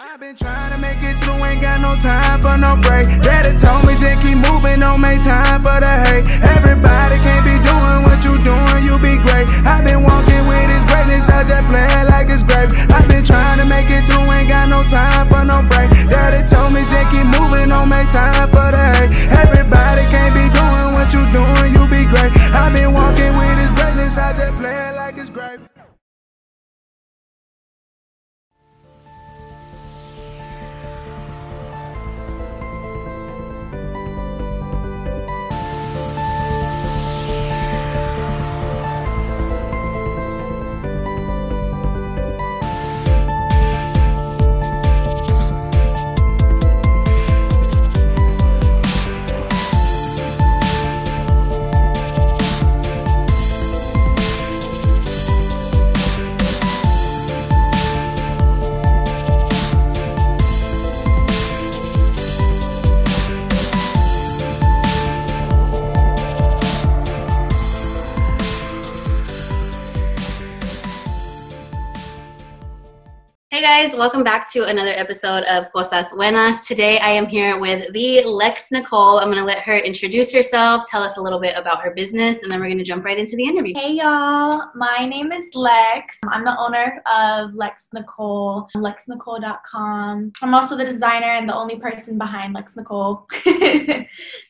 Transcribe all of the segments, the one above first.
I've been trying to make it through, ain't got no time for no break. Daddy told me just keep moving, don't make time for the hate. Everybody can't be doing what you doing, you be great. I've been walking with this greatness, I just play like it's great. I've been trying to make it through, ain't got no time for no break. Daddy told me just keep moving, don't make time for the hate. Everybody can't be doing what you doing, you be great. I've been walking with this greatness, I just play like guys, welcome back to another episode of Cosas Buenas. Today I am here with the Lex Nicole. I'm going to let her introduce herself, tell us a little bit about her business, and then we're going to jump right into the interview. Hey y'all, my name is Lex. I'm the owner of Lex Nicole, lexnicole.com. I'm also the designer and the only person behind Lex Nicole.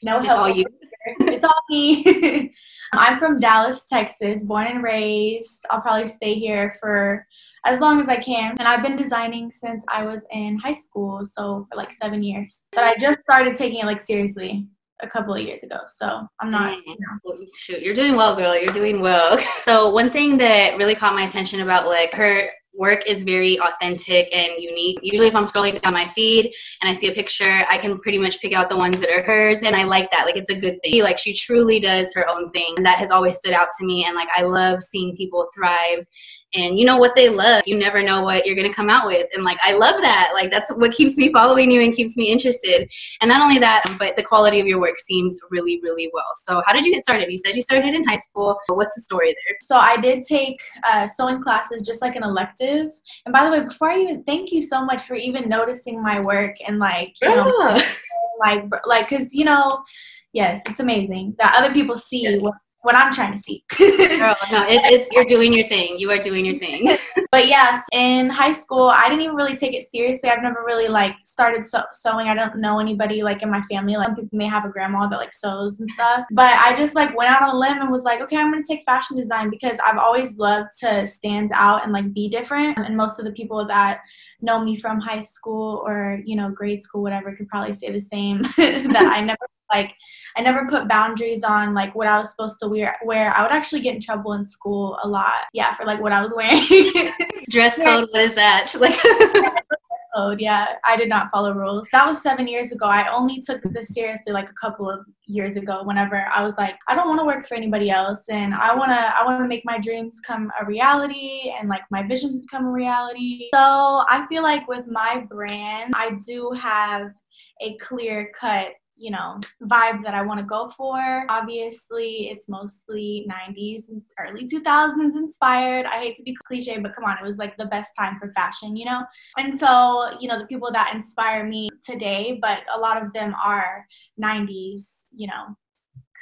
no help. all you. It's all me. I'm from Dallas, Texas, born and raised. I'll probably stay here for as long as I can. And I've been designing since I was in high school, so for like seven years. But I just started taking it like seriously a couple of years ago. So I'm not Dang. Well, Shoot, you're doing well, girl. You're doing well. So one thing that really caught my attention about like her work is very authentic and unique. Usually if I'm scrolling down my feed and I see a picture, I can pretty much pick out the ones that are hers and I like that. Like it's a good thing. Like she truly does her own thing. And that has always stood out to me and like I love seeing people thrive and you know what they love. You never know what you're gonna come out with. And like I love that. Like that's what keeps me following you and keeps me interested. And not only that, but the quality of your work seems really, really well. So how did you get started? You said you started in high school. What's the story there? So I did take uh, sewing classes just like an elective. And by the way, before I even thank you so much for even noticing my work and like you know like like because you know yes it's amazing that other people see what, what I'm trying to see. Girl, no, it's, it's you're doing your thing. You are doing your thing. but yes, in high school, I didn't even really take it seriously. I've never really like started sew- sewing. I don't know anybody like in my family. Like some people may have a grandma that like sews and stuff. But I just like went out on a limb and was like, okay, I'm gonna take fashion design because I've always loved to stand out and like be different. And most of the people that know me from high school or you know grade school, whatever, could probably say the same. that I never like I never put boundaries on like what I was supposed to wear. Where I would actually get in trouble in school a lot. Yeah, for like what I was wearing. Dress code, what is that? Like dress code. Yeah, I did not follow rules. That was seven years ago. I only took this seriously like a couple of years ago. Whenever I was like, I don't want to work for anybody else, and I wanna, I wanna make my dreams come a reality, and like my visions become a reality. So I feel like with my brand, I do have a clear cut you know vibe that i want to go for. Obviously it's mostly 90s and early 2000s inspired. I hate to be cliche but come on it was like the best time for fashion you know? And so you know the people that inspire me today but a lot of them are 90s you know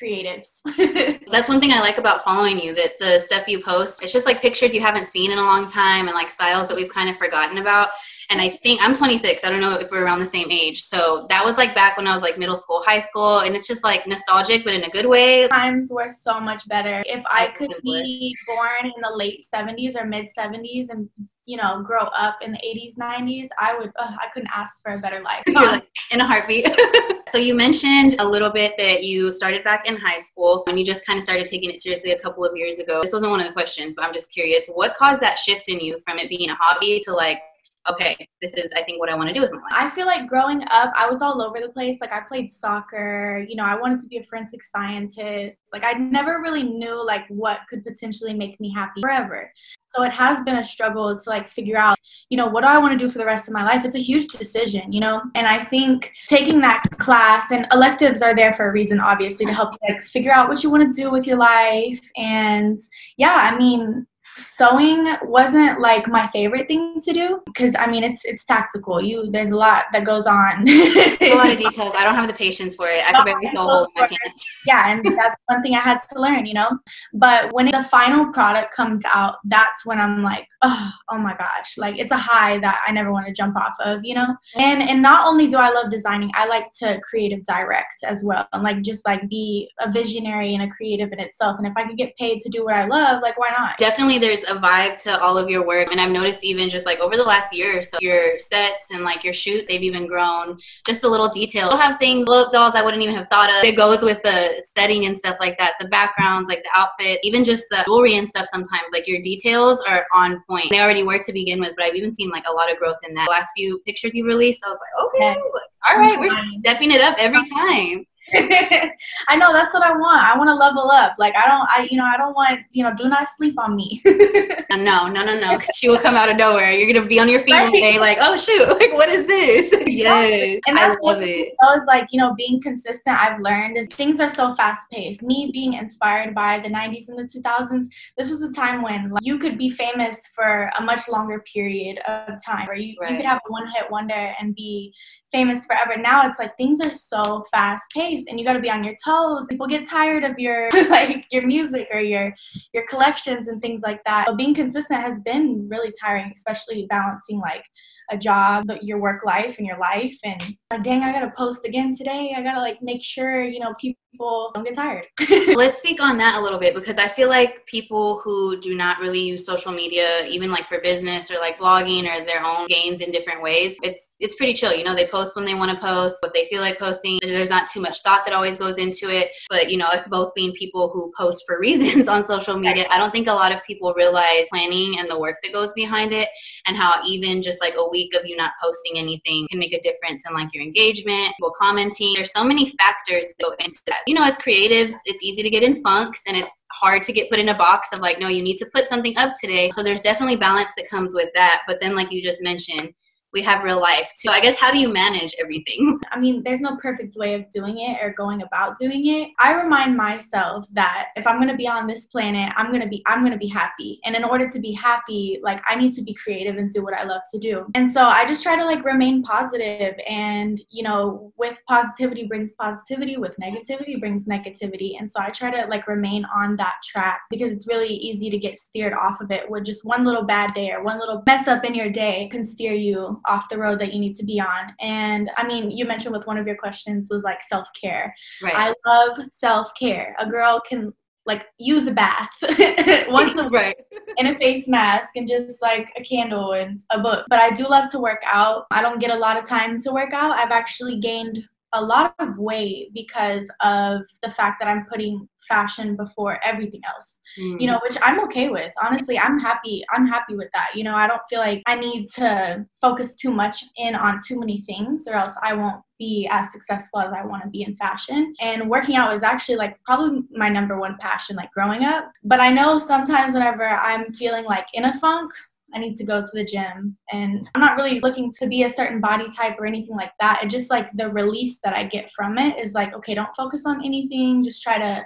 creatives. That's one thing I like about following you that the stuff you post, it's just like pictures you haven't seen in a long time and like styles that we've kind of forgotten about. And I think I'm 26. I don't know if we're around the same age. So that was like back when I was like middle school, high school. And it's just like nostalgic, but in a good way. times were so much better if i could be born in the late 70s or mid 70s and you know grow up in the 80s 90s i would ugh, i couldn't ask for a better life You're like in a heartbeat. so you mentioned a little bit that you started back in high school and you just kind of started taking it seriously a couple of years ago. This wasn't one of the questions, but I'm just curious, what caused that shift in you from it being a hobby to like, okay, this is I think what I want to do with my life. I feel like growing up, I was all over the place. Like I played soccer, you know, I wanted to be a forensic scientist. Like I never really knew like what could potentially make me happy forever. So it has been a struggle to like figure out, you know, what do I want to do for the rest of my life? It's a huge decision, you know? And I think taking that class and electives are there for a reason, obviously, to help you like figure out what you want to do with your life. And yeah, I mean, sewing wasn't like my favorite thing to do because I mean it's it's tactical. You there's a lot that goes on. a lot of details. I don't have the patience for it. I can barely sew a hole in my pants. Yeah, and that's one thing I had to learn, you know. But when the final product comes out, that's when I'm like, oh, oh my gosh, like it's a high that I never want to jump off of, you know. And and not only do I love designing, I like to creative direct as well, and like just like be a visionary and a creative in itself. And if I could get paid to do what I love, like why not? Definitely, there's a vibe to all of your work, and I've noticed even just like over the last year or so, your sets and like your shoot, they've even grown. Just a little detail. You'll have things, blow up dolls I wouldn't even have thought of. It goes with the setting and stuff like that. The backgrounds, like the outfit, even just the jewelry and stuff. Sometimes like your details are on point. They already were to begin with, but I've even seen like a lot of growth in that. The last few pictures you released, I was like, okay, all right, we're stepping it up every time. I know that's what I want. I want to level up. Like I don't, I you know, I don't want you know, do not sleep on me. no, no, no, no. She will come out of nowhere. You're gonna be on your feet right. one day, like, oh shoot, like what is this? yes, and I love it. I was like, you know, being consistent. I've learned is things are so fast paced. Me being inspired by the '90s and the 2000s. This was a time when like, you could be famous for a much longer period of time, where you, right. you could have a one hit wonder and be famous forever. Now it's like things are so fast paced and you got to be on your toes. People get tired of your like your music or your your collections and things like that. But being consistent has been really tiring, especially balancing like a job, your work life and your life and like, dang, I got to post again today. I got to like make sure, you know, people people don't get tired. Let's speak on that a little bit because I feel like people who do not really use social media, even like for business or like blogging or their own gains in different ways, it's it's pretty chill. You know, they post when they want to post, what they feel like posting. There's not too much thought that always goes into it. But you know, us both being people who post for reasons on social media, I don't think a lot of people realize planning and the work that goes behind it and how even just like a week of you not posting anything can make a difference in like your engagement, people commenting. There's so many factors that go into that you know, as creatives, it's easy to get in funks and it's hard to get put in a box of like, no, you need to put something up today. So there's definitely balance that comes with that. But then, like you just mentioned, we have real life too. I guess how do you manage everything? I mean, there's no perfect way of doing it or going about doing it. I remind myself that if I'm going to be on this planet, I'm going to be I'm going to be happy. And in order to be happy, like I need to be creative and do what I love to do. And so I just try to like remain positive and, you know, with positivity brings positivity, with negativity brings negativity. And so I try to like remain on that track because it's really easy to get steered off of it with just one little bad day or one little mess up in your day can steer you off the road that you need to be on. And I mean, you mentioned with one of your questions was like self care. Right. I love self care. A girl can like use a bath once a week right. in a face mask and just like a candle and a book. But I do love to work out. I don't get a lot of time to work out. I've actually gained a lot of weight because of the fact that I'm putting fashion before everything else mm. you know which i'm okay with. Honestly i'm happy i'm happy with that. You know i don't feel like i need to focus too much in on too many things or else i won't be as successful as i want to be in fashion. And working out was actually like probably my number one passion like growing up. But i know sometimes whenever i'm feeling like in a funk I need to go to the gym. And I'm not really looking to be a certain body type or anything like that. It just like the release that I get from it is like, okay, don't focus on anything. Just try to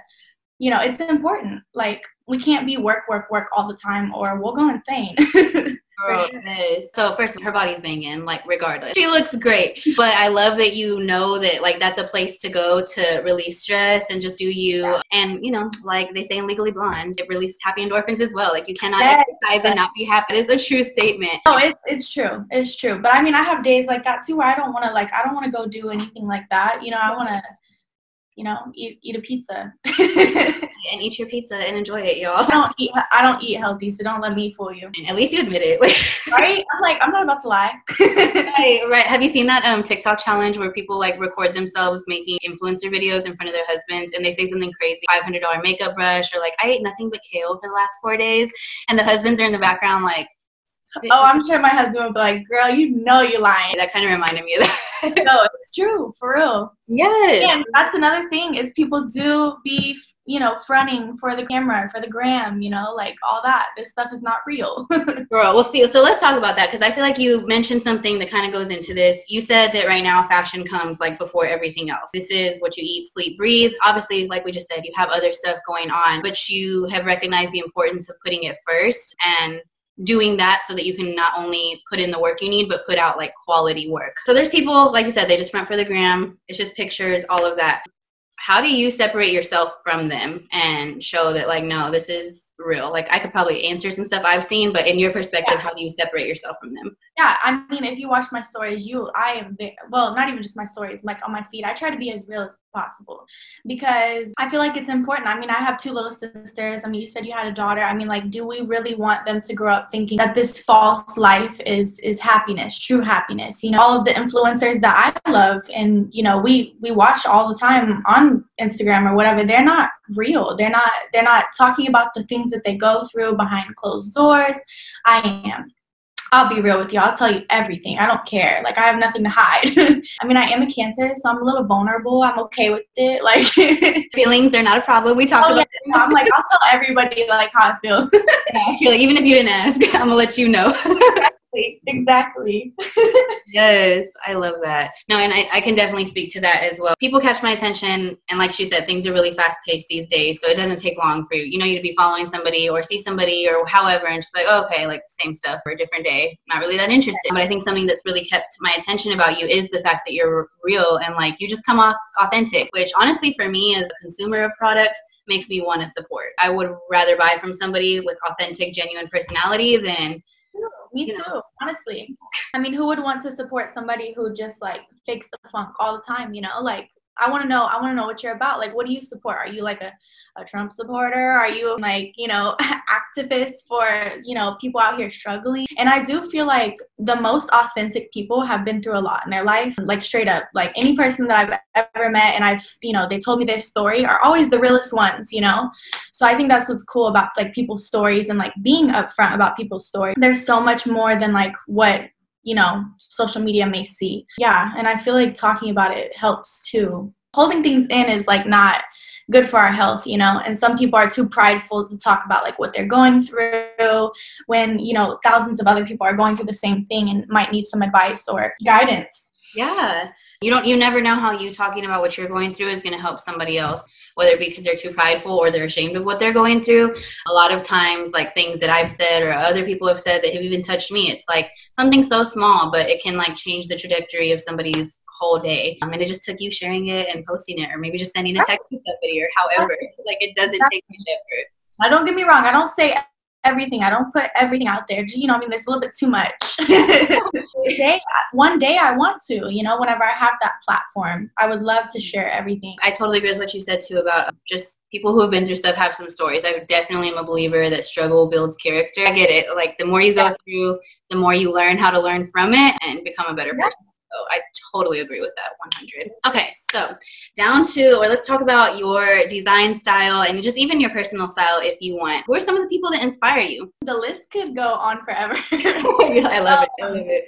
you know, it's important. Like we can't be work, work, work all the time, or we'll go insane. Oh, sure. So first, her body's banging, like regardless. She looks great, but I love that you know that like that's a place to go to release stress and just do you. Yeah. And you know, like they say in Legally Blonde, it releases happy endorphins as well. Like you cannot yes. exercise and not be happy. It is a true statement. No, it's it's true. It's true. But I mean, I have days like that too. Where I don't want to like I don't want to go do anything like that. You know, I want to you know, eat eat a pizza. and eat your pizza and enjoy it, y'all. I don't eat I don't eat healthy, so don't let me fool you. At least you admit it. right? I'm like, I'm not about to lie. right, right. Have you seen that um TikTok challenge where people like record themselves making influencer videos in front of their husbands and they say something crazy, five hundred dollar makeup brush or like I ate nothing but kale for the last four days and the husbands are in the background like Oh, I'm sure my husband would be like, "Girl, you know you're lying." That kind of reminded me of that. no, it's true for real. Yes. And that's another thing is people do be you know, fronting for the camera, for the gram, you know, like all that. This stuff is not real. Girl, we'll see. So let's talk about that because I feel like you mentioned something that kind of goes into this. You said that right now fashion comes like before everything else. This is what you eat, sleep, breathe. Obviously, like we just said, you have other stuff going on, but you have recognized the importance of putting it first and doing that so that you can not only put in the work you need but put out like quality work. So there's people like you said they just front for the gram. It's just pictures all of that. How do you separate yourself from them and show that like no this is real like i could probably answer some stuff i've seen but in your perspective yeah. how do you separate yourself from them yeah i mean if you watch my stories you i am well not even just my stories like on my feed i try to be as real as possible because I feel like it's important. I mean, I have two little sisters. I mean, you said you had a daughter. I mean, like, do we really want them to grow up thinking that this false life is is happiness, true happiness? You know, all of the influencers that I love and you know, we we watch all the time on Instagram or whatever. They're not real. They're not they're not talking about the things that they go through behind closed doors. I am. I'll be real with you. I'll tell you everything. I don't care. Like I have nothing to hide. I mean, I am a cancer, so I'm a little vulnerable. I'm okay with it. Like feelings are not a problem. We talk oh, about. Yeah. I'm like I'll tell everybody like how I feel. yeah, you're like even if you didn't ask, I'm gonna let you know exactly. yes, I love that. No, and I, I can definitely speak to that as well. People catch my attention, and like she said, things are really fast paced these days, so it doesn't take long for you, you know, you to be following somebody or see somebody or however, and just like, oh, okay, like same stuff for a different day. Not really that interested. But I think something that's really kept my attention about you is the fact that you're real and like you just come off authentic, which honestly, for me as a consumer of products, makes me want to support. I would rather buy from somebody with authentic, genuine personality than me too, know? honestly. I mean, who would want to support somebody who just like fakes the funk all the time, you know? Like I want to know. I want to know what you're about. Like, what do you support? Are you like a, a Trump supporter? Are you like you know activist for you know people out here struggling? And I do feel like the most authentic people have been through a lot in their life. Like straight up, like any person that I've ever met, and I've you know they told me their story are always the realest ones. You know, so I think that's what's cool about like people's stories and like being upfront about people's stories. There's so much more than like what you know, social media may see. Yeah, and I feel like talking about it helps too. Holding things in is like not good for our health, you know, and some people are too prideful to talk about like what they're going through when, you know, thousands of other people are going through the same thing and might need some advice or guidance. Yeah you don't you never know how you talking about what you're going through is going to help somebody else whether it be because they're too prideful or they're ashamed of what they're going through. A lot of times like things that i've said or other people have said that have even touched me it's like something so small but it can like change the trajectory of somebody's whole day. Um, and it just took you sharing it and posting it or maybe just sending a text to somebody or however like it doesn't take much effort I don't get me wrong. I don't say everything. I don't put everything out there. You know, I mean, there's a little bit too much. day, one day I want to, you know, whenever I have that platform, I would love to share everything. I totally agree with what you said too about just people who have been through stuff have some stories. I definitely am a believer that struggle builds character. I get it. Like the more you go through, the more you learn how to learn from it and become a better yeah. person. So I totally agree with that 100. Okay, so down to, or let's talk about your design style and just even your personal style if you want. Who are some of the people that inspire you? The list could go on forever. I love it. I love it.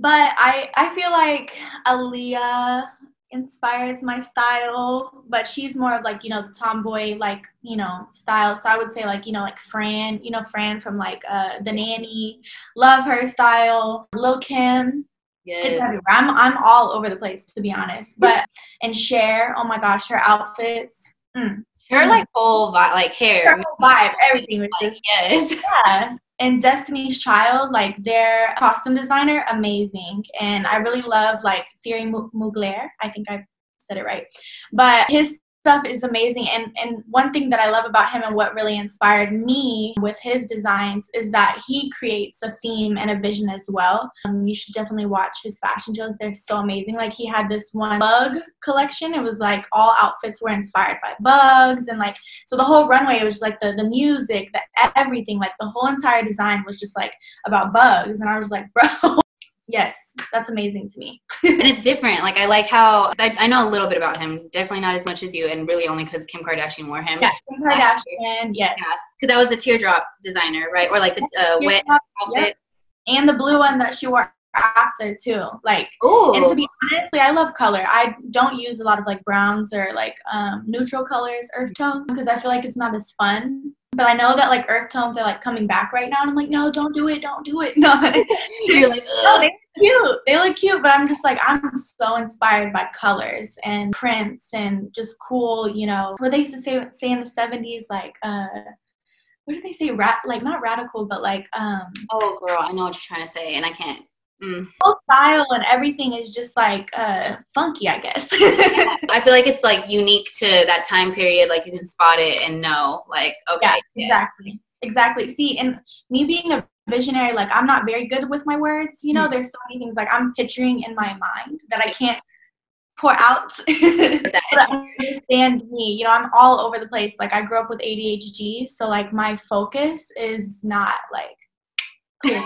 But I, I feel like Aaliyah inspires my style, but she's more of like, you know, the tomboy, like, you know, style. So I would say like, you know, like Fran, you know, Fran from like uh, The Nanny. Love her style. Lil Kim, Yes. I'm I'm all over the place to be honest. But and Cher, oh my gosh, her outfits. Mm. Her mm. like whole vibe, like hair, her vibe, everything was like, yes, yeah. And Destiny's Child, like their costume designer, amazing. And I really love like Thierry Mugler. I think I said it right. But his stuff is amazing. And and one thing that i love about him and what really inspired me with his designs is that he creates a theme and a vision as well. Um, you should definitely watch his fashion shows. They're so amazing. Like he had this one bug collection. It was like all outfits were inspired by bugs and like so the whole runway it was like the the music the everything like the whole entire design was just like about bugs. And i was like bro Yes, that's amazing to me. and it's different. Like I like how I, I, know a little bit about him. Definitely not as much as you, and really only because Kim Kardashian wore him. Yeah, Kim Kardashian. Yes. Yeah, because that was the teardrop designer, right? Or like the uh, wet outfit. Yep. And the blue one that she wore after too. Like, Ooh. and to be honest, like, I love color. I don't use a lot of like browns or like um, neutral colors, earth tones, because I feel like it's not as fun. But I know that like earth tones are like coming back right now, and I'm like, no, don't do it, don't do it. No, You're like, no, they look cute. They look cute, but I'm just like, I'm so inspired by colors and prints and just cool, you know, what they used to say say in the 70s, like, uh, what did they say? Rat, like not radical, but like, um, oh, girl, I know what you're trying to say, and I can't. Mm. whole style and everything is just like uh funky, I guess. I feel like it's like unique to that time period. Like you can spot it and know, like, okay, yeah, yeah. exactly, exactly. See, and me being a visionary, like I'm not very good with my words. You know, there's so many things like I'm picturing in my mind that I can't pour out. That understand me. You know, I'm all over the place. Like I grew up with ADHD, so like my focus is not like clear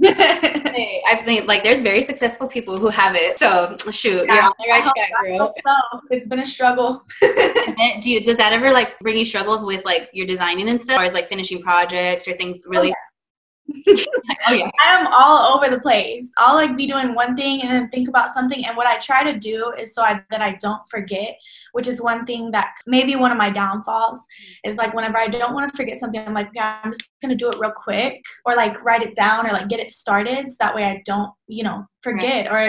I think like there's very successful people who have it. So shoot, you're on the right track, girl. so. It's been a struggle. Do you does that ever like bring you struggles with like your designing and stuff, or is like finishing projects or things really? oh yeah. Oh, I am all over the place. I'll like be doing one thing and then think about something. And what I try to do is so I, that I don't forget, which is one thing that maybe one of my downfalls is like whenever I don't want to forget something, I'm like, yeah, I'm just gonna do it real quick, or like write it down, or like get it started, so that way I don't, you know, forget. Or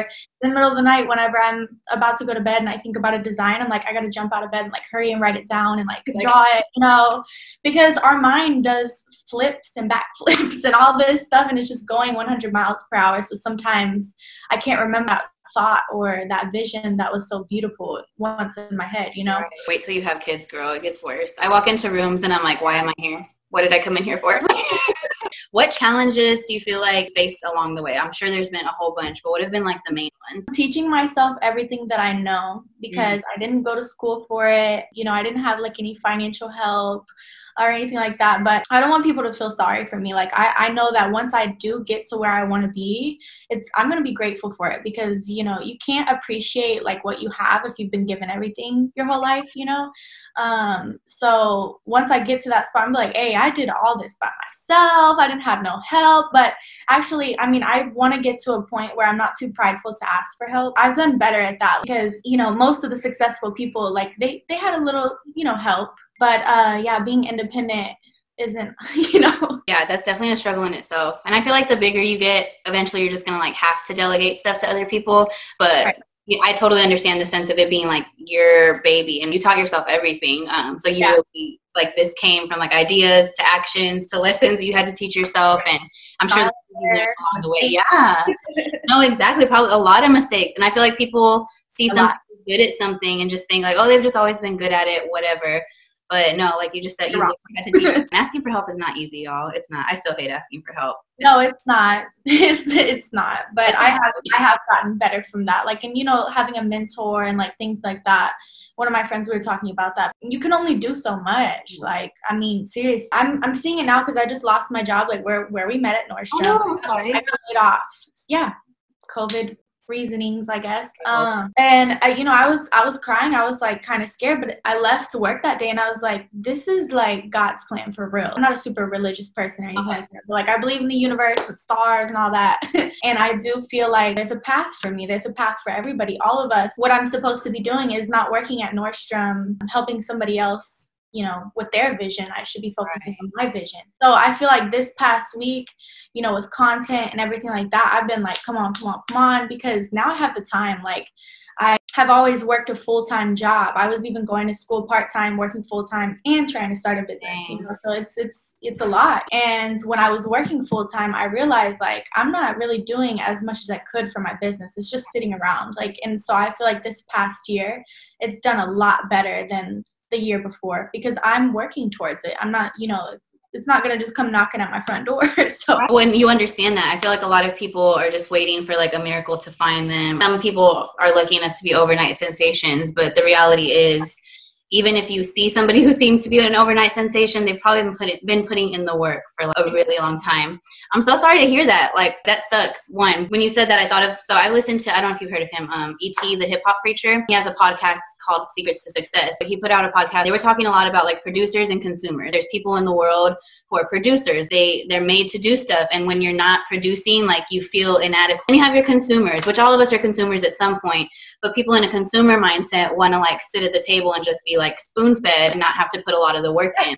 in the middle of the night, whenever I'm about to go to bed and I think about a design, I'm like, I gotta jump out of bed and like hurry and write it down and like Like- draw it, you know, because our mind does flips and backflips and all this stuff and it's just going 100 miles per hour so sometimes i can't remember that thought or that vision that was so beautiful once in my head you know Wait till you have kids, girl. It gets worse. I walk into rooms and I'm like, why am I here? What did I come in here for? what challenges do you feel like faced along the way? I'm sure there's been a whole bunch, but what have been like the main ones? teaching myself everything that i know because mm-hmm. i didn't go to school for it you know i didn't have like any financial help or anything like that but i don't want people to feel sorry for me. Like i, I know that once i do get to where i want to be it's i'm to be grateful for it because you know you can't appreciate like what you have if you've been given everything your whole life you know? Um so once i get to that spot i'm like hey i did all this by myself. I didn't have no help. But actually i mean i want to get to a point where i'm not too prideful to ask for help. I've done better at that because you know most of the successful people like they they had a little you know help but uh yeah being independent isn't you know Yeah, that's definitely a struggle in itself. And I feel like the bigger you get, eventually you're just gonna like have to delegate stuff to other people. But Right. I totally understand the sense of it being like your baby and you taught yourself everything. Um, so you Yeah. really like this came from like ideas to actions to lessons you had to teach yourself, and I'm sure that you learned along the way. Yeah, no, exactly. Probably a lot of mistakes, and I feel like people see lot. good at something and just think like, oh, they've just always been good at it, whatever. But no, like you just said, you had to asking for help is not easy, y'all. It's not. I still hate asking for help. no it's not. It's, it's not. But i have i have gotten better from that. Like and you know having a mentor and like things like that. One of my friends we were talking about that. You can only do so much. Mm-hmm. Like i mean seriously i'm, I'm seeing it now because i just lost my job like where where we met at nordstrom Oh, no, I'm sorry. i got laid off. Yeah. Covid reasonings i guess. Oh. um and I, you know i was i was crying. I was like kind of scared but i left to work that day and i was like this is like god's plan for real. I'm not a super religious person or anything Okay. like that but like i believe in the universe with stars and all that. And i do feel like there's a path for me. There's a path for everybody. All of us. What i'm supposed to be doing is not working at nordstrom helping somebody else you know with their vision i should be focusing on my vision. So i feel like this past week you know with content and everything like that i've been like come on come on come on because now i have the time like i have always worked a full-time job. I was even going to school part-time working full-time and trying to start a business you know so it's it's it's a lot. And when i was working full-time i realized like i'm not really doing as much as i could for my business. It's just sitting around like and so i feel like this past year it's done a lot better than the year before because i'm working towards it i'm not you know it's not gonna just come knocking at my front door so when you understand that, I feel like a lot of people are just waiting for like a miracle to find them. Some people are lucky enough to be overnight sensations, but the reality is, even if you see somebody who seems to be an overnight sensation, they've probably been, put been putting in the work for like a really long time. I'm so sorry to hear that. Like that sucks. One, when you said that, I thought of so I listened to I don't know if you've heard of him, um, ET the hip hop preacher. He has a podcast called Secrets to Success. But he put out a podcast. They were talking a lot about like producers and consumers. There's people in the world who are producers. They they're made to do stuff, and when you're not producing, like you feel inadequate. And you have your consumers, which all of us are consumers at some point. But people in a consumer mindset want to like sit at the table and just be like spoon fed and not have to put a lot of the work in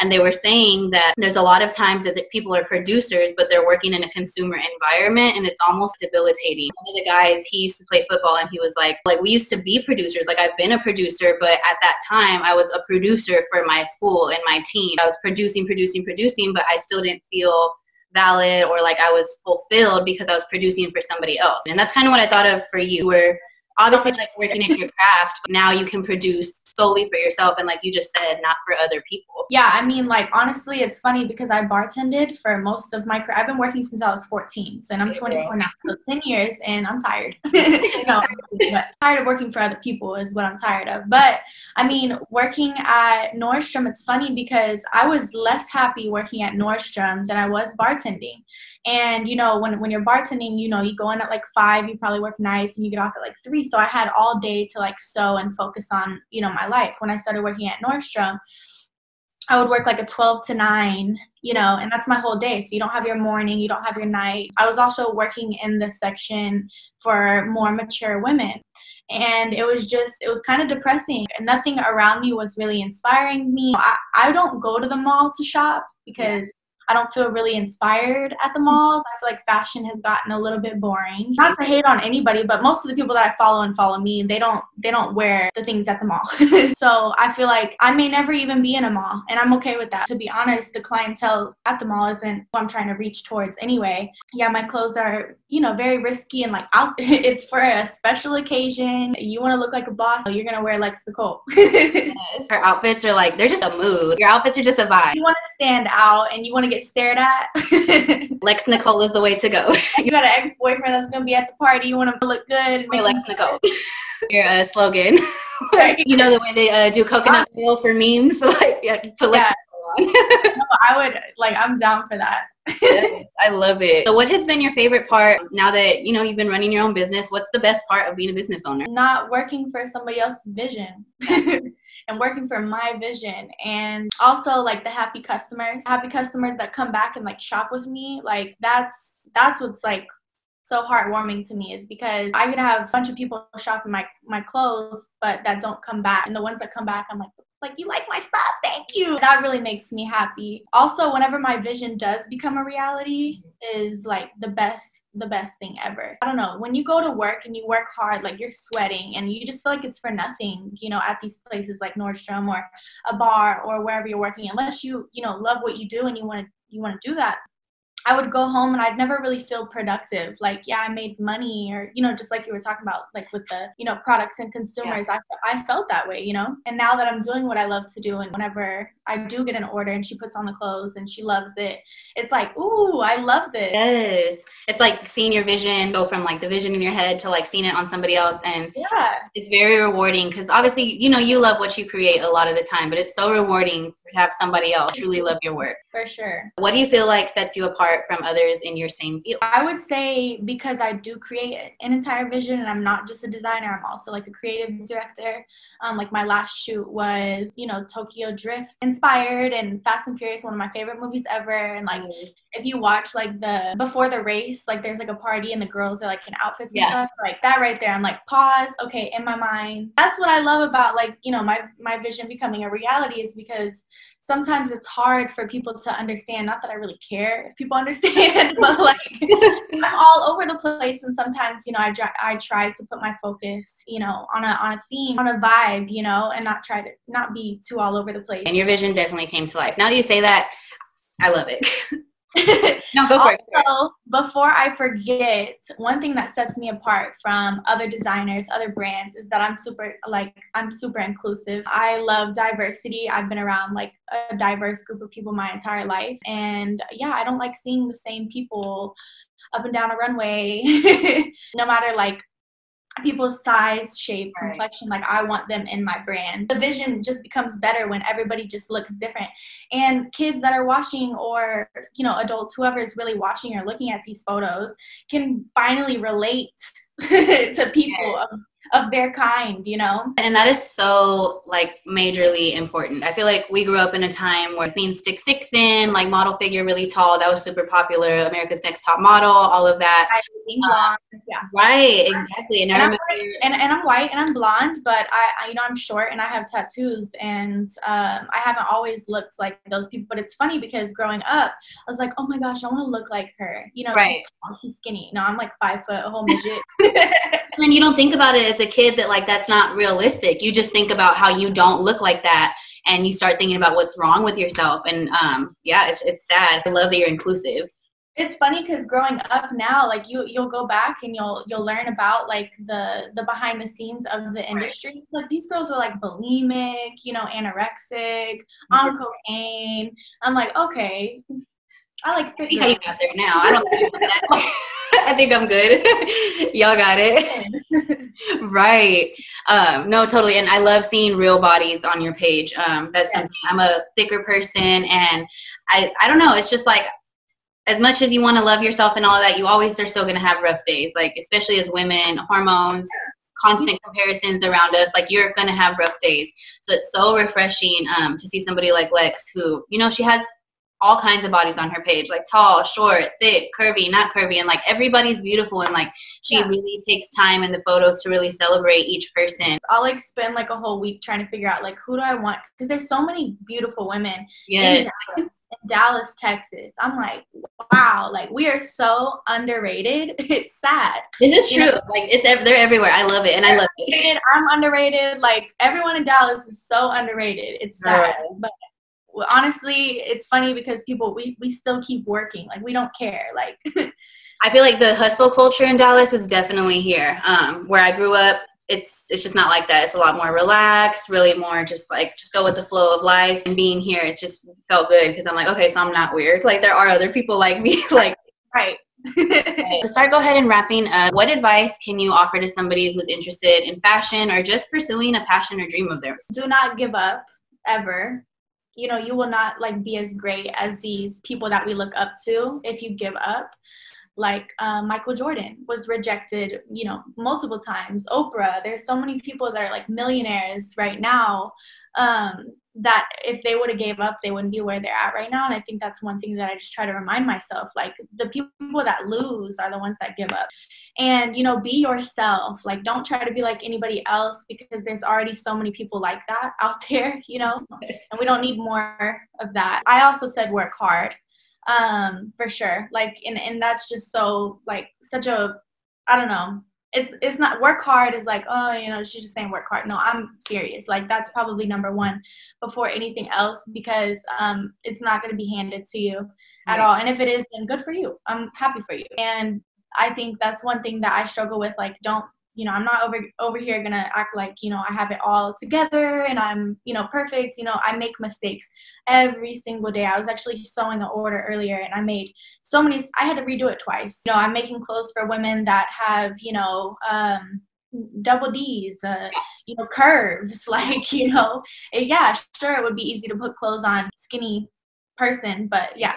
and they were saying that there's a lot of times that people are producers but they're working in a consumer environment and it's almost debilitating. One of the guys he used to play football and he was like like we used to be producers. Like i've been a producer but at that time i was a producer for my school and my team. I was producing producing producing but i still didn't feel valid or like i was fulfilled because i was producing for somebody else. And that's kind of what i thought of for you. Where obviously like working at your craft now you can produce solely for yourself and like you just said not for other people. Yeah i mean like honestly it's funny because i bartended for most of my career i've been working since i was 14 so and i'm 24 now so 10 years and i'm tired. No but tired of working for other people is what i'm tired of. But i mean working at nordstrom it's funny because i was less happy working at nordstrom than i was bartending and you know, when when you're bartending, you know, you go in at like five, you probably work nights, and you get off at like three. So I had all day to like sew and focus on you know my life. When I started working at Nordstrom, I would work like a 12 to 9, you know, and that's my whole day. So you don't have your morning, you don't have your night. I was also working in the section for more mature women. And it was just, it was kind of depressing. And nothing around me was really inspiring me. I, I don't go to the mall to shop because I don't feel really inspired at the hmm. malls. I feel like fashion has gotten a little bit boring. Not to hate on anybody, but most of the people that I follow and follow me, they don't they don't wear the things at the mall. so I feel like I may never even be in a mall, and I'm okay with that. To be honest, the clientele at the mall isn't who I'm trying to reach towards anyway. Yeah, my clothes are you know very risky and like out. it's for a special occasion. You want to look like a boss, so you're gonna wear Lex Nicole. yes. Her outfits are like they're just a mood. Your outfits are just a vibe. You want to stand out, and you want to get stared at. Lex Nicole is the way to go. you got an ex boyfriend that's gonna be at the party. You want to look good. Wait, Lex Nicole. Your uh, slogan. you know the way they uh, do coconut oil for memes, like yeah, put Lex yeah. no, I would like. I'm down for that. I love it. So, what has been your favorite part now that you know you've been running your own business? What's the best part of being a business owner? Not working for somebody else's vision and working for my vision and also like the happy customers happy customers that come back and like shop with me like that's that's what's like so heartwarming to me is because I could have a bunch of people shopping my my clothes, but that don't come back, and the ones that come back, I'm like, like you like my stuff? Thank you. That really makes me happy. Also whenever my vision does become a reality is like the best the best thing ever. I don't know when you go to work and you work hard like you're sweating and you just feel like it's for nothing you know at these places like nordstrom or a bar or wherever you're working unless you you know love what you do and you want to you want to do that I would go home and I'd never really feel productive. Like, yeah, I made money, or you know, just like you were talking about, like with the you know products and consumers. Yeah. I I felt that way, you know. And now that I'm doing what I love to do, and whenever I do get an order and she puts on the clothes and she loves it, it's like, ooh, I love this. Yes, it's like seeing your vision go from like the vision in your head to like seeing it on somebody else, and yeah, it's very rewarding because obviously you know you love what you create a lot of the time, but it's so rewarding to have somebody else truly love your work. For sure. What do you feel like sets you apart? from others in your same field? I would say because I do create an entire vision and I'm not just a designer, I'm also like a creative director. Um, like my last shoot was, you know, Tokyo Drift inspired and Fast and Furious, one of my favorite movies ever. And like, nice. if you watch like the before the race, like there's like a party and the girls are like in outfits yeah. and stuff, like that right there. I'm like, pause, okay, in my mind. That's what I love about like, you know, my my vision becoming a reality is because sometimes it's hard for people to understand. Not that I really care if people understand, but like I'm all over the place, and sometimes you know I I try to put my focus, you know, on a on a theme, on a vibe, you know, and not try to not be too all over the place. And your vision definitely came to life. Now that you say that, I love it. no, go for also, it. Before I forget, one thing that sets me apart from other designers, other brands, is that I'm super like I'm super inclusive. I love diversity. I've been around like a diverse group of people my entire life, and yeah, I don't like seeing the same people up and down a runway, no matter like people's size, shape, right. complexion. Like I want them in my brand. The vision just becomes better when everybody just looks different. And kids that are watching, or you know, adults, whoever is really watching or looking at these photos, can finally relate to people. Yes. Of, of their kind, you know? And that is so like majorly important. I feel like we grew up in a time where thin, stick, stick thin, like model figure really tall. That was super popular. America's Next Top Model, all of that. Uh, yeah. Right, exactly. And, and, I'm white, and, and I'm white and I'm blonde, but I, I, you know, I'm short and I have tattoos and um, I haven't always looked like those people. But it's funny because growing up, I was like, oh my gosh, I want to look like her. You know, right. she's, tall, she's skinny. No, I'm like five foot, a whole midget. and then you don't think about it as a kid that like that's not realistic. You just think about how you don't look like that and you start thinking about what's wrong with yourself. And um, yeah, it's, it's sad. I love that you're inclusive it's funny because growing up now like you you'll go back and you'll you'll learn about like the the behind the scenes of the industry right. like these girls were like bulimic you know anorexic mm-hmm. on cocaine i'm like okay i like see how you got there now i don't think that I think I'm good. Y'all got it. right. Um, no, totally. And I love seeing real bodies on your page. Um, that's yeah. something I'm a thicker person and I, I don't know. It's just like as much as you want to love yourself and all that, you always are still going to have rough days. Like, especially as women, hormones, constant comparisons around us, like, you're going to have rough days. So it's so refreshing um, to see somebody like Lex who, you know, she has all kinds of bodies on her page like tall short thick curvy not curvy and like everybody's beautiful and like she yeah. really takes time in the photos to really celebrate each person. I'll like spend like a whole week trying to figure out like who do i want because there's so many beautiful women yes. in, dallas, in dallas texas. I'm like wow like we are so underrated. It's sad. This is true know? like it's they're everywhere. I love it and i love it. I'm underrated. Like everyone in dallas is so underrated. It's sad right. but honestly it's funny because people we, we still keep working. Like we don't care. Like i feel like the hustle culture in dallas is definitely here. Um, where i grew up it's it's just not like that. It's a lot more relaxed really more just like just go with the flow of life. And being here it's just felt good because i'm like okay so i'm not weird. Like there are other people like me like right. To start go ahead and wrapping up. What advice can you offer to somebody who's interested in fashion or just pursuing a passion or dream of theirs? Do not give up ever you know you will not like be as great as these people that we look up to if you give up. Like uh, michael jordan was rejected you know multiple times. Oprah there's so many people that are like millionaires right now. Um, that if they would have gave up they wouldn't be where they're at right now and i think that's one thing that i just try to remind myself like the people that lose are the ones that give up. And you know be yourself like don't try to be like anybody else because there's already so many people like that out there you know? And we don't need more of that. I also said work hard um for sure like and and that's just so like such a i don't know it's it's not work hard is like oh you know she's just saying work hard. No i'm serious. Like that's probably number one before anything else because um it's not going to be handed to you at right. all. And if it is then good for you. I'm happy for you. And i think that's one thing that i struggle with like don't you know i'm not over over here gonna act like you know i have it all together and i'm you know perfect you know i make mistakes every single day. I was actually sewing an order earlier and i made so many i had to redo it twice. You know i'm making clothes for women that have you know um double d's uh, you know curves like you know yeah sure it would be easy to put clothes on skinny person but yeah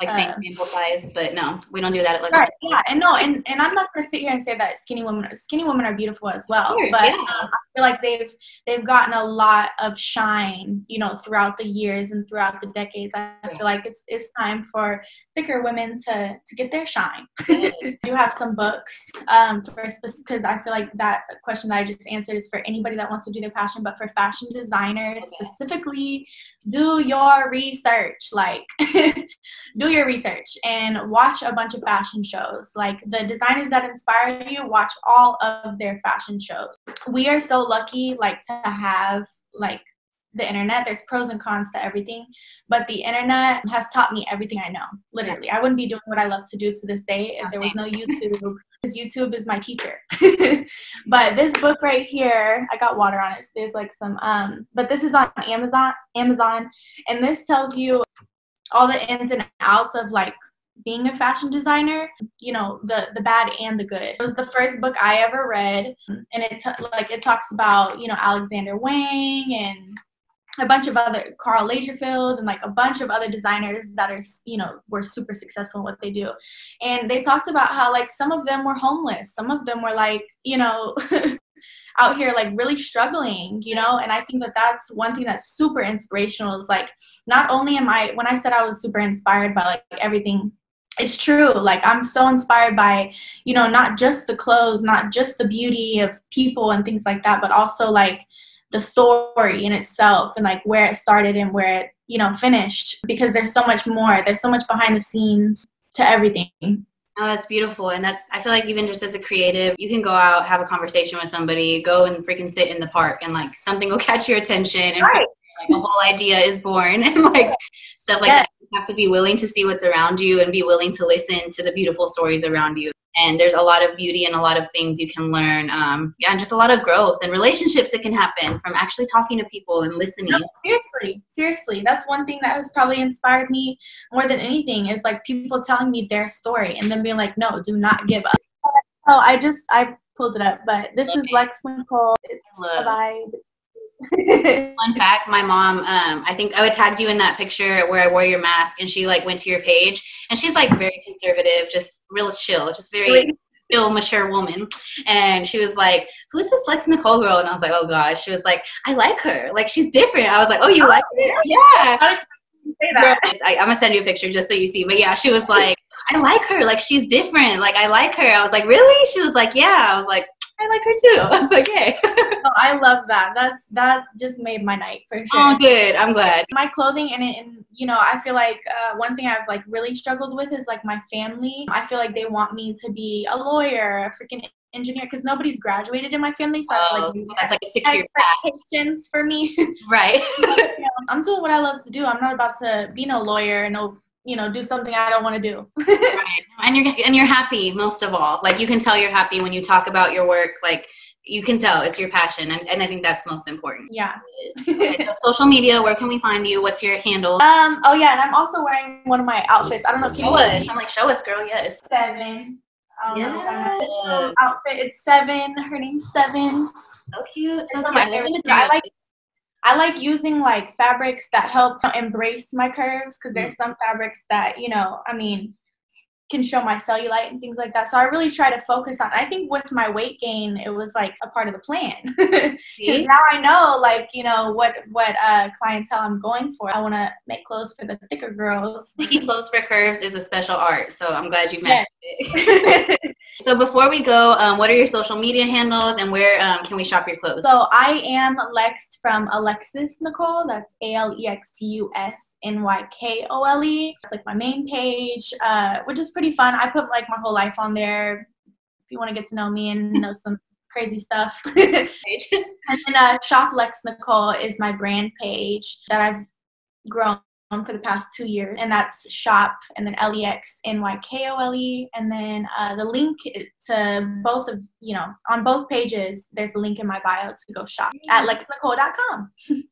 like same um, sample size, but no, we don't do that at like. Right, yeah, and no, and, and I'm not gonna sit here and say that skinny women skinny women are beautiful as well, course, but yeah. um, I feel like they've they've gotten a lot of shine, you know, throughout the years and throughout the decades. I feel like it's it's time for thicker women to to get their shine. I do have some books um for because I feel like that question that I just answered is for anybody that wants to do their passion, but for fashion designers okay. specifically, do your research, like. do do your research and watch a bunch of fashion shows. Like the designers that inspire you, watch all of their fashion shows. We are so lucky like to have like the internet. There's pros and cons to everything, but the internet has taught me everything I know. Literally, I wouldn't be doing what I love to do to this day if there was no YouTube. Because YouTube is my teacher. but this book right here, I got water on it. So there's like some, um, but this is on Amazon. Amazon, and this tells you all the ins and outs of like being a fashion designer you know the the bad and the good. It was the first book i ever read and it like it talks about you know alexander wang and a bunch of other Karl Lagerfeld and like a bunch of other designers that are you know were super successful in what they do. And they talked about how like some of them were homeless. Some of them were like you know out here like really struggling, you know? And I think that that's one thing that's super inspirational is like, not only am I, when I said I was super inspired by like everything it's true. Like i'm so inspired by you know not just the clothes not just the beauty of people and things like that but also like the story in itself and like where it started and where it you know finished because there's so much more. There's so much behind the scenes to everything Oh, that's beautiful. And that's, I feel like even just as a creative, you can go out, have a conversation with somebody, go and freaking sit in the park and like something will catch your attention and right. like a whole idea is born and like stuff like that. You have to be willing to see what's around you and be willing to listen to the beautiful stories around you. And there's a lot of beauty and a lot of things you can learn. Um, yeah and just a lot of growth and relationships that can happen from actually talking to people and listening. No, seriously seriously. That's one thing that has probably inspired me more than anything is like people telling me their story and then being like no do not give up. Oh i just i pulled it up but this okay. is lex nicole. It's a vibe Fun fact: My mom, um, I think I would tagged you in that picture where I wore your mask, and she like went to your page, and she's like very conservative, just real chill, just very chill, mature woman. And she was like, "Who's this Lex Nykole girl?" And I was like, "Oh God." She was like, "I like her. Like she's different." I was like, "Oh, you oh, like her? Yeah." Say that. I, am gonna send you a picture just so you see. But yeah, she was like, I like her. Like she's different. Like I like her. I was like, really? She was like, yeah. I was like, I like her too. I was like, hey. oh, I love that. That's that just made my night for sure. Oh, good. I'm glad. My clothing and, and you know, I feel like uh, one thing I've like really struggled with is like my family. I feel like they want me to be a lawyer, a freaking engineer, because nobody's graduated in my family. So oh, I like so that's like a six year expectations for me. Right. I'm doing what I love to do. I'm not about to be no lawyer, no you know do something i don't want to do. Right. and you're and you're happy most of all. Like you can tell you're happy when you talk about your work. Like you can tell it's your passion and, and i think that's most important. Yeah. Okay, so social media where can we find you? What's your handle? Um oh yeah and i'm also wearing one of my outfits. I don't know if show us i'm like show us girl yes. Seven. Um, yeah. outfit. It's seven. Her name's seven. So cute. So cute. I like I like using like fabrics that help embrace my curves because there's some fabrics that, you know, I mean, can show my cellulite and things like that. So I really try to focus on. I think with my weight gain, it was like a part of the plan. Because now I know, like you know, what what uh, clientele I'm going for. I want to make clothes for the thicker girls. Making clothes for curves is a special art. So I'm glad you mentioned it. so before we go, um, what are your social media handles and where um, can we shop your clothes? So I am Lex from Alexus Nykole. That's A L E X U S N Y K O L E. It's like my main page, uh, which is pretty fun. I put like my whole life on there. If you want to get to know me and know some crazy stuff. and then uh, Shop Lex Nykole is my brand page that I've grown for the past two years, and that's shop and then L E X N Y K O L E, and then uh, the link to both of you know on both pages. There's a link in my bio to go shop at lexnykole.com.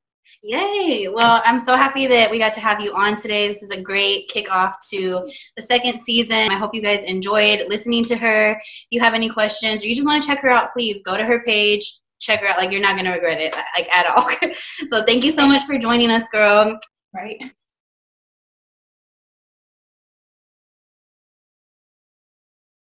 Yay! Well, I'm so happy that we got to have you on today. This is a great kickoff to the second season. I hope you guys enjoyed listening to her. If you have any questions or you just want to check her out, please go to her page, check her out. Like, you're not going to regret it, like, at all. so, thank you so much for joining us, girl. Right.